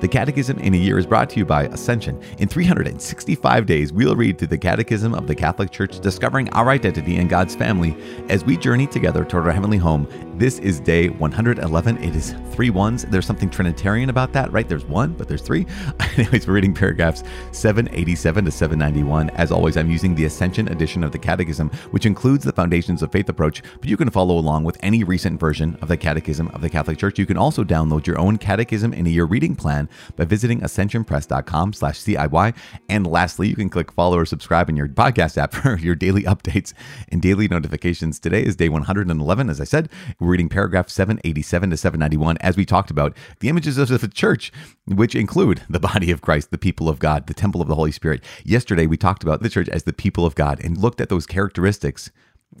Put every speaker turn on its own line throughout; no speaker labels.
The Catechism in a Year is brought to you by Ascension. In 365 days, we'll read through the Catechism of the Catholic Church, discovering our identity in God's family as we journey together toward our heavenly home. This is day 111. It is three ones. There's something Trinitarian about that, right? There's one, but there's three. Anyways, we're reading paragraphs 787 to 791. As always, I'm using the Ascension edition of the Catechism, which includes the Foundations of Faith approach, but you can follow along with any recent version of the Catechism of the Catholic Church. You can also download your own Catechism in a Year reading plan by visiting ascensionpress.com slash CIY. And lastly, you can click follow or subscribe in your podcast app for your daily updates and daily notifications. Today is day 111. As I said, we're reading paragraph 787 to 791 as we talked about the images of the church, which include the body of Christ, the people of God, the temple of the Holy Spirit. Yesterday, we talked about the church as the people of God and looked at those characteristics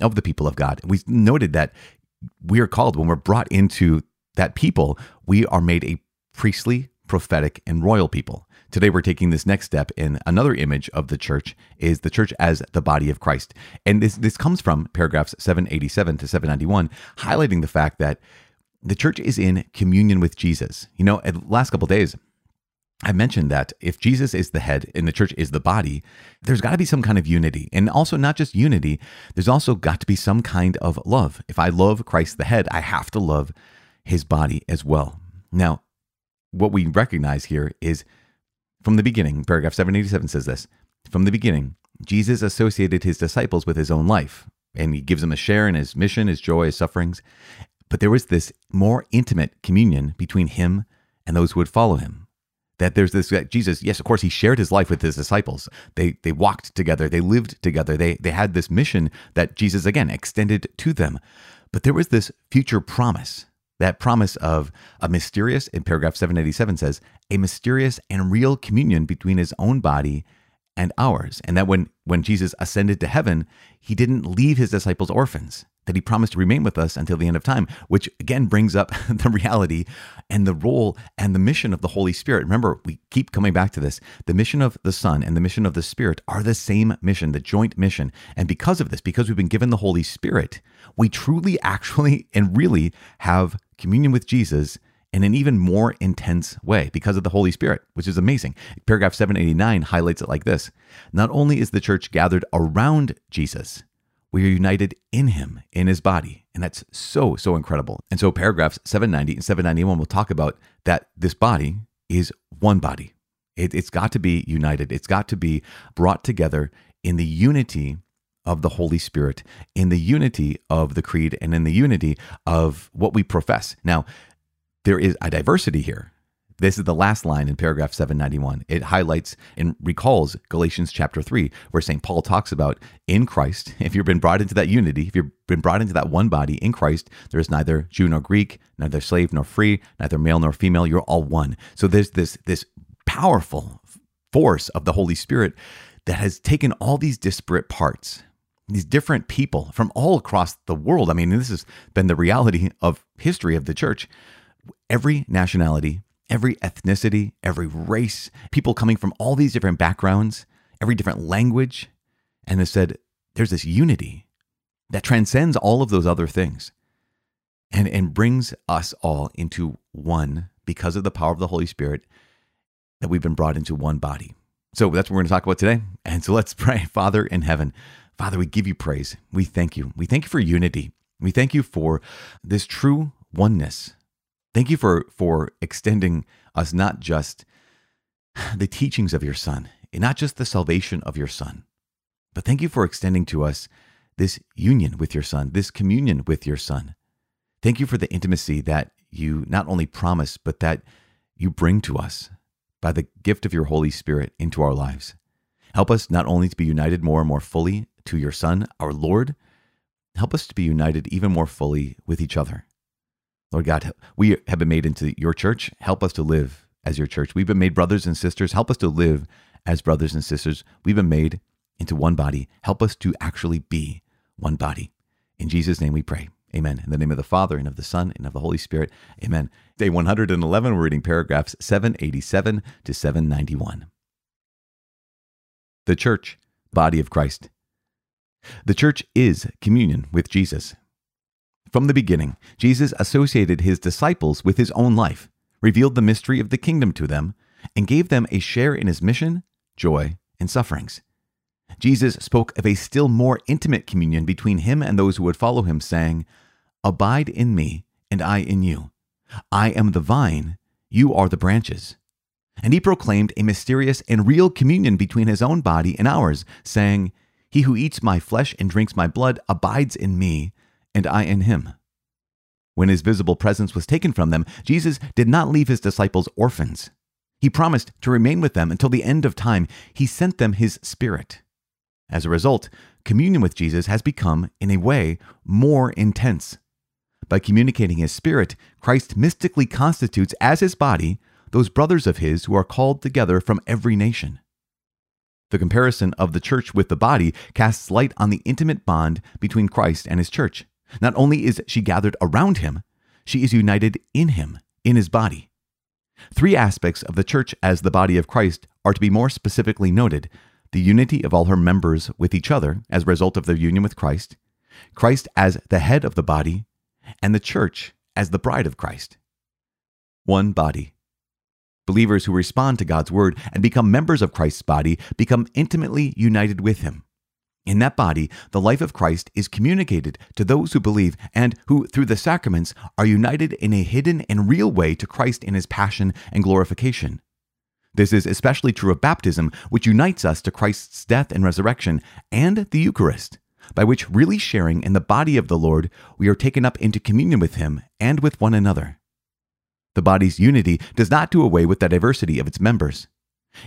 of the people of God. We noted that we are called when we're brought into that people, we are made a priestly prophetic, and royal people. Today we're taking this next step in another image of the church is the church as the body of Christ. And this this comes from paragraphs 787 to 791 highlighting the fact that the church is in communion with Jesus. You know, the last couple days I mentioned that if Jesus is the head and the church is the body, there's got to be some kind of unity. And also, not just unity, there's also got to be some kind of love. If I love Christ the head, I have to love his body as well. Now, what we recognize here is from the beginning, paragraph 787 says this from the beginning, Jesus associated his disciples with his own life, and he gives them a share in his mission, his joy, his sufferings. But there was this more intimate communion between him and those who would follow him. That there's this that Jesus, yes, of course, he shared his life with his disciples. They they walked together, they lived together, they they had this mission that Jesus again extended to them. But there was this future promise that promise of a mysterious, in paragraph 787 says, a mysterious and real communion between his own body and ours. And that when, when Jesus ascended to heaven, he didn't leave his disciples orphans, that he promised to remain with us until the end of time, which again brings up the reality and the role and the mission of the Holy Spirit. Remember, we keep coming back to this. The mission of the Son and the mission of the Spirit are the same mission, the joint mission. And because of this, because we've been given the Holy Spirit, we truly, actually, and really have communion with Jesus in an even more intense way because of the Holy Spirit, which is amazing. Paragraph 789 highlights it like this Not only is the church gathered around Jesus, we are united in him, in his body. And that's so, so incredible. And so, paragraphs 790 and 791 will talk about that this body is one body. It, it's got to be united, it's got to be brought together in the unity of the Holy Spirit, in the unity of the creed, and in the unity of what we profess. Now, there is a diversity here. This is the last line in paragraph 791. It highlights and recalls Galatians chapter 3, where St. Paul talks about in Christ, if you've been brought into that unity, if you've been brought into that one body in Christ, there is neither Jew nor Greek, neither slave nor free, neither male nor female. You're all one. So there's this, this powerful force of the Holy Spirit that has taken all these disparate parts these different people from all across the world. I mean, this has been the reality of history of the church. Every nationality, every ethnicity, every race, people coming from all these different backgrounds, every different language, and has said there's this unity that transcends all of those other things and, and brings us all into one because of the power of the Holy Spirit that we've been brought into one body. So that's what we're going to talk about today. And so let's pray. Father in heaven, Father, we give you praise. We thank you. We thank you for unity. We thank you for this true oneness. Thank you for, for extending us not just the teachings of your Son, and not just the salvation of your Son, but thank you for extending to us this union with your Son, this communion with your Son. Thank you for the intimacy that you not only promise, but that you bring to us by the gift of your Holy Spirit into our lives. Help us not only to be united more and more fully to your Son, our Lord, help us to be united even more fully with each other. Lord God, we have been made into your church. Help us to live as your church. We've been made brothers and sisters. Help us to live as brothers and sisters. We've been made into one body. Help us to actually be one body. In Jesus' name we pray. Amen. In the name of the Father, and of the Son, and of the Holy Spirit. Amen. Day 111, we're reading paragraphs 787 to 791. The church, body of Christ, The church is communion with Jesus. From the beginning, Jesus associated his disciples with his own life, revealed the mystery of the kingdom to them, and gave them a share in his mission, joy, and sufferings. Jesus spoke of a still more intimate communion between him and those who would follow him, saying, Abide in me, and I in you. I am the vine, you are the branches. And he proclaimed a mysterious and real communion between his own body and ours, saying, He who eats my flesh and drinks my blood abides in me, and I in him. When his visible presence was taken from them, Jesus did not leave his disciples orphans. He promised to remain with them until the end of time. He sent them his Spirit. As a result, communion with Jesus has become, in a way, more intense. By communicating his Spirit, Christ mystically constitutes as his body those brothers of his who are called together from every nation. The comparison of the church with the body casts light on the intimate bond between Christ and his church. Not only is she gathered around him, she is united in him, in his body. Three aspects of the church as the body of Christ are to be more specifically noted the unity of all her members with each other as a result of their union with Christ, Christ as the head of the body, and the church as the bride of Christ. One body. Believers who respond to God's word and become members of Christ's body become intimately united with him. In that body, the life of Christ is communicated to those who believe and who, through the sacraments, are united in a hidden and real way to Christ in his passion and glorification. This is especially true of baptism, which unites us to Christ's death and resurrection, and the Eucharist, by which, really sharing in the body of the Lord, we are taken up into communion with him and with one another. The body's unity does not do away with the diversity of its members.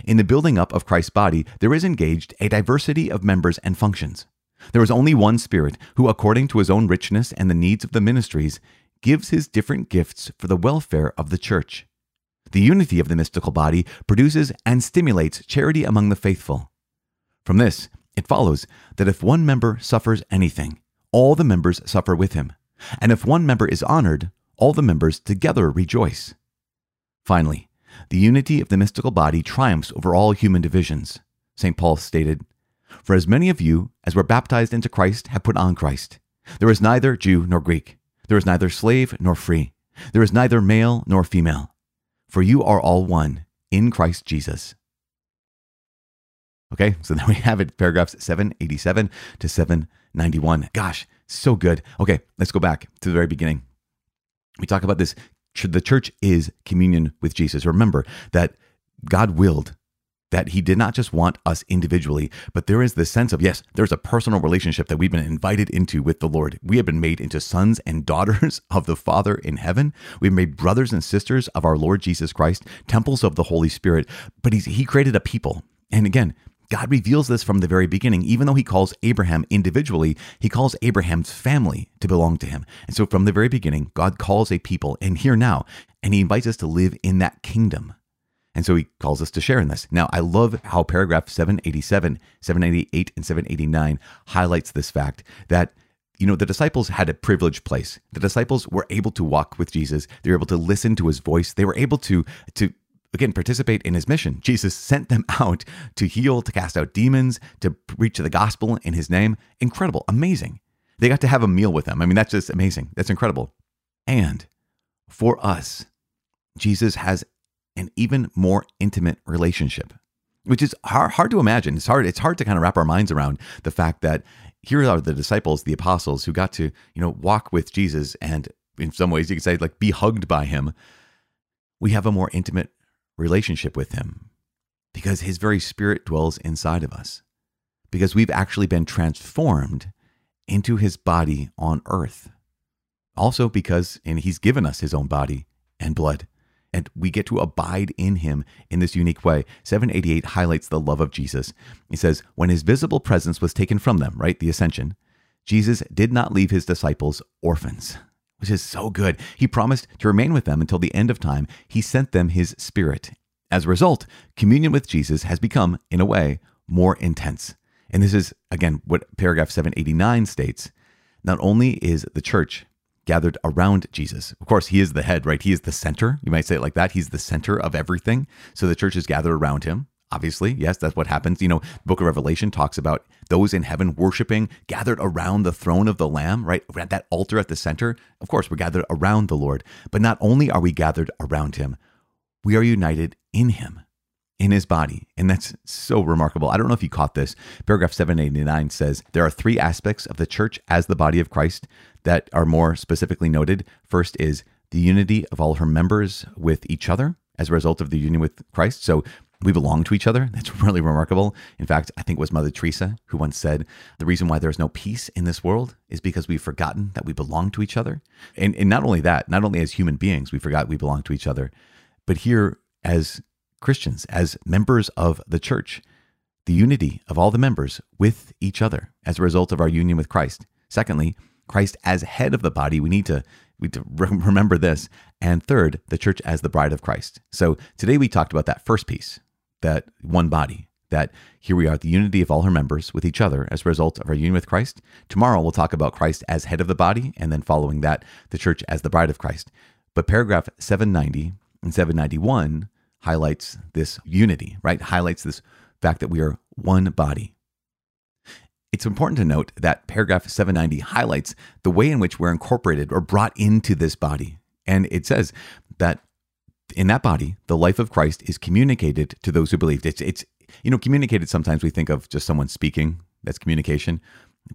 In the building up of Christ's body, there is engaged a diversity of members and functions. There is only one Spirit who, according to his own richness and the needs of the ministries, gives his different gifts for the welfare of the church. The unity of the mystical body produces and stimulates charity among the faithful. From this, it follows that if one member suffers anything, all the members suffer with him. And if one member is honored, all the members together rejoice. Finally, the unity of the mystical body triumphs over all human divisions. St. Paul stated, For as many of you as were baptized into Christ have put on Christ. There is neither Jew nor Greek. There is neither slave nor free. There is neither male nor female. For you are all one in Christ Jesus. Okay, so then we have it, paragraphs 787 to 791. Gosh, so good. Okay, let's go back to the very beginning. We talk about this the church is communion with Jesus. Remember that God willed that he did not just want us individually, but there is this sense of, yes, there's a personal relationship that we've been invited into with the Lord. We have been made into sons and daughters of the Father in heaven. We've made brothers and sisters of our Lord Jesus Christ, temples of the Holy Spirit. But he's, he created a people. And again, God reveals this from the very beginning. Even though he calls Abraham individually, he calls Abraham's family to belong to him. And so from the very beginning, God calls a people, and here now, and he invites us to live in that kingdom. And so he calls us to share in this. Now, I love how paragraph 787, 788, and 789 highlights this fact that you know, the disciples had a privileged place. The disciples were able to walk with Jesus. They were able to listen to his voice. They were able to to again participate in his mission. Jesus sent them out to heal, to cast out demons, to preach the gospel in his name. Incredible, amazing. They got to have a meal with him. I mean, that's just amazing. That's incredible. And for us, Jesus has an even more intimate relationship, which is hard, hard to imagine. It's hard. It's hard to kind of wrap our minds around the fact that here are the disciples, the apostles, who got to you know walk with Jesus, and in some ways you could say like be hugged by him. We have a more intimate relationship with Him because His very Spirit dwells inside of us, because we've actually been transformed into His body on earth. Also, because and He's given us His own body and blood, and we get to abide in Him in this unique way. 788 highlights the love of Jesus. He says, When His visible presence was taken from them, right, the ascension, Jesus did not leave His disciples orphans which is so good. He promised to remain with them until the end of time. He sent them his spirit. As a result, communion with Jesus has become, in a way, more intense. And this is, again, what paragraph 789 states. Not only is the church gathered around Jesus, of course, he is the head, right? He is the center. You might say it like that. He's the center of everything. So the church is gathered around him. Obviously, yes, that's what happens. You know, book of Revelation talks about those in heaven worshiping, gathered around the throne of the Lamb, right? At that altar at the center. Of course, we're gathered around the Lord. But not only are we gathered around him, we are united in him, in his body. And that's so remarkable. I don't know if you caught this. Paragraph 789 says there are three aspects of the church as the body of Christ that are more specifically noted. First is the unity of all her members with each other as a result of the union with Christ. So we belong to each other. That's really remarkable. In fact, I think it was Mother Teresa who once said, The reason why there's no peace in this world is because we've forgotten that we belong to each other. And, and not only that, not only as human beings, we forgot we belong to each other, but here as Christians, as members of the church, the unity of all the members with each other as a result of our union with Christ. Secondly, Christ as head of the body, we need to we need to remember this. And third, the church as the bride of Christ. So today we talked about that first piece, that one body, that here we are, the unity of all her members with each other as a result of our union with Christ. Tomorrow we'll talk about Christ as head of the body, and then following that, the church as the bride of Christ. But paragraph 790 and 791 highlights this unity, right? Highlights this fact that we are one body. It's important to note that paragraph 790 highlights the way in which we're incorporated or brought into this body. And it says that in that body, the life of Christ is communicated to those who believe. It's, it's you know, communicated sometimes we think of just someone speaking, that's communication.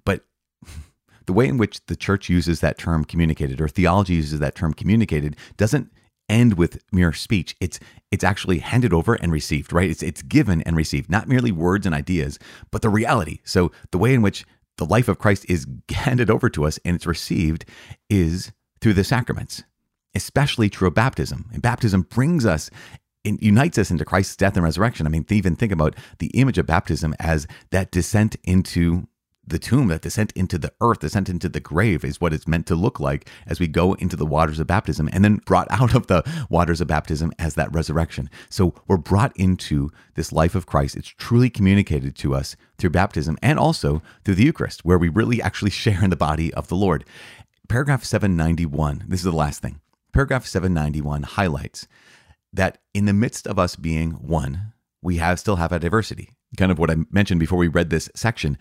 But the way in which the church uses that term communicated or theology uses that term communicated doesn't end with mere speech. It's it's actually handed over and received, right? It's it's given and received, not merely words and ideas, but the reality. So the way in which the life of Christ is handed over to us and it's received is through the sacraments, especially true of baptism. And baptism brings us it unites us into Christ's death and resurrection. I mean, even think about the image of baptism as that descent into the tomb, that descent into the earth, descent into the grave is what it's meant to look like as we go into the waters of baptism and then brought out of the waters of baptism as that resurrection. So we're brought into this life of Christ. It's truly communicated to us through baptism and also through the Eucharist, where we really actually share in the body of the Lord. Paragraph 791, this is the last thing. Paragraph 791 highlights that in the midst of us being one, we have still have a diversity. Kind of what I mentioned before we read this section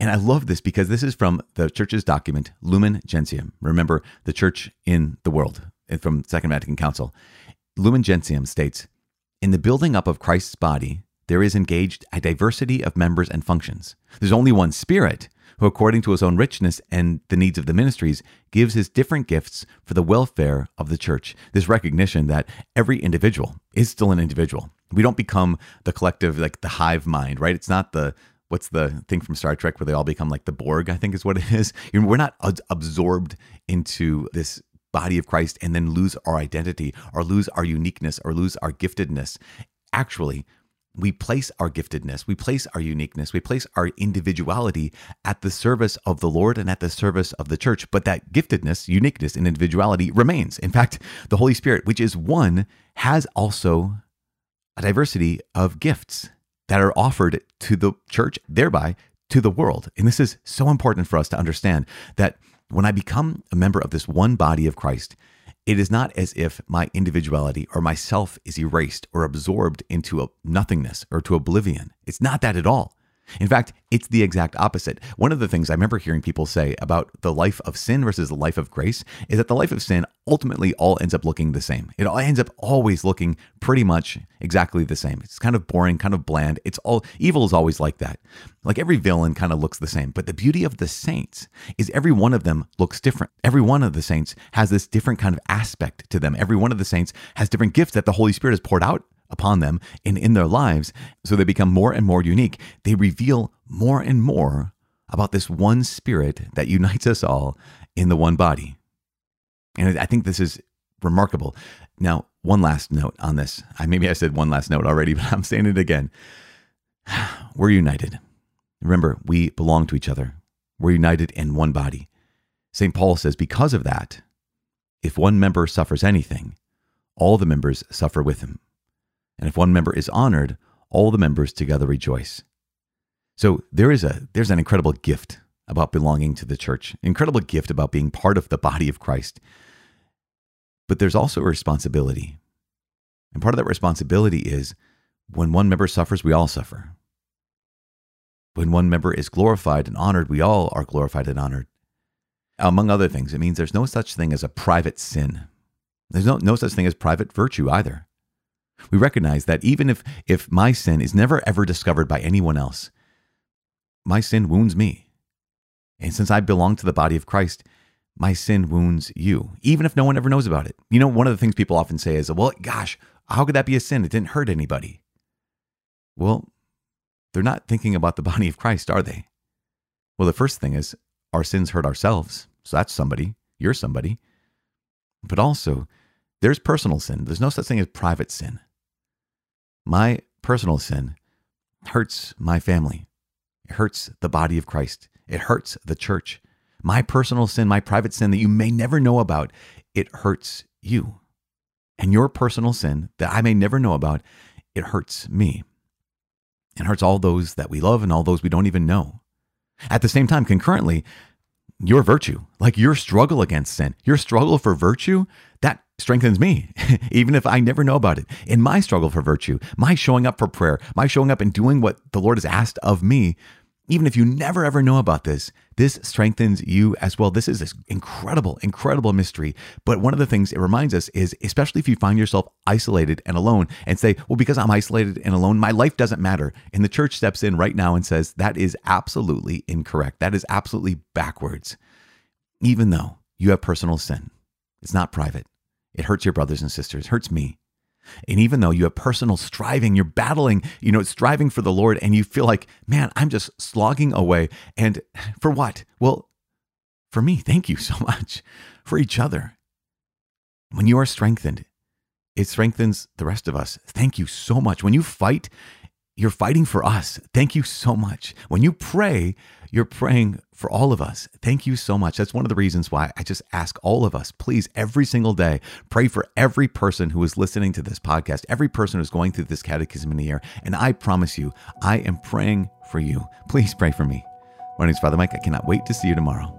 and I love this because this is from the church's document, Lumen Gentium. Remember, the church in the world eh, from Second Vatican Council. Lumen Gentium states In the building up of Christ's body, there is engaged a diversity of members and functions. There's only one Spirit who, according to his own richness and the needs of the ministries, gives his different gifts for the welfare of the church. This recognition that every individual is still an individual. We don't become the collective, like the hive mind, right? It's not the what's the thing from Star Trek where they all become like the Borg, I think is what it is. We're not absorbed into this body of Christ and then lose our identity or lose our uniqueness or lose our giftedness. Actually, we place our giftedness, we place our uniqueness, we place our individuality at the service of the Lord and at the service of the church. But that giftedness, uniqueness, and individuality remains. In fact, the Holy Spirit, which is one, has also a diversity of gifts that are offered to the church, thereby to the world. And this is so important for us to understand that when I become a member of this one body of Christ, it is not as if my individuality or myself is erased or absorbed into a nothingness or to oblivion. It's not that at all. In fact, it's the exact opposite. One of the things I remember hearing people say about the life of sin versus the life of grace is that the life of sin ultimately all ends up looking the same. It all ends up always looking pretty much exactly the same. It's kind of boring, kind of bland. It's all evil is always like that. Like every villain kind of looks the same. But the beauty of the saints is every one of them looks different. Every one of the saints has this different kind of aspect to them. Every one of the saints has different gifts that the Holy Spirit has poured out upon them and in their lives. So they become more and more unique. They reveal more and more about this one spirit that unites us all in the one body. And I think this is remarkable. Now, one last note on this. I maybe I said one last note already, but I'm saying it again. We're united. Remember, we belong to each other. We're united in one body. St. Paul says, because of that, if one member suffers anything, all the members suffer with him. And if one member is honored, all the members together rejoice. So there is a there's an incredible gift about belonging to the church, incredible gift about being part of the body of Christ. But there's also a responsibility. And part of that responsibility is When one member suffers, we all suffer. When one member is glorified and honored, we all are glorified and honored. Among other things, it means there's no such thing as a private sin. There's no, no such thing as private virtue either. We recognize that even if, if my sin is never ever discovered by anyone else, my sin wounds me. And since I belong to the body of Christ, my sin wounds you, even if no one ever knows about it. You know, one of the things people often say is, well, gosh, how could that be a sin? It didn't hurt anybody. Well, they're not thinking about the body of Christ, are they? Well, the first thing is our sins hurt ourselves. So that's somebody. You're somebody. But also, there's personal sin. There's no such thing as private sin. My personal sin hurts my family. It hurts the body of Christ. It hurts the church. My personal sin, my private sin that you may never know about, it hurts you. And your personal sin that I may never know about, it hurts me. It hurts all those that we love and all those we don't even know. At the same time, concurrently, your virtue, like your struggle against sin, your struggle for virtue, that strengthens me, even if I never know about it. In my struggle for virtue, my showing up for prayer, my showing up and doing what the Lord has asked of me, even if you never ever know about this, this strengthens you as well. This is this incredible, incredible mystery. But one of the things it reminds us is, especially if you find yourself isolated and alone and say, well, because I'm isolated and alone, my life doesn't matter. And the church steps in right now and says, that is absolutely incorrect. That is absolutely backwards. Even though you have personal sin, it's not private. It hurts your brothers and sisters, it hurts me. And even though you have personal striving, you're battling, you know, striving for the Lord, and you feel like, man, I'm just slogging away. And for what? Well, for me, thank you so much. For each other. When you are strengthened, it strengthens the rest of us. Thank you so much. When you fight, you're fighting for us. Thank you so much. When you pray, you're praying for all of us. Thank you so much. That's one of the reasons why I just ask all of us, please, every single day, pray for every person who is listening to this podcast, every person who's going through this catechism in a year. And I promise you, I am praying for you. Please pray for me. My name is Father Mike. I cannot wait to see you tomorrow.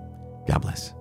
God bless.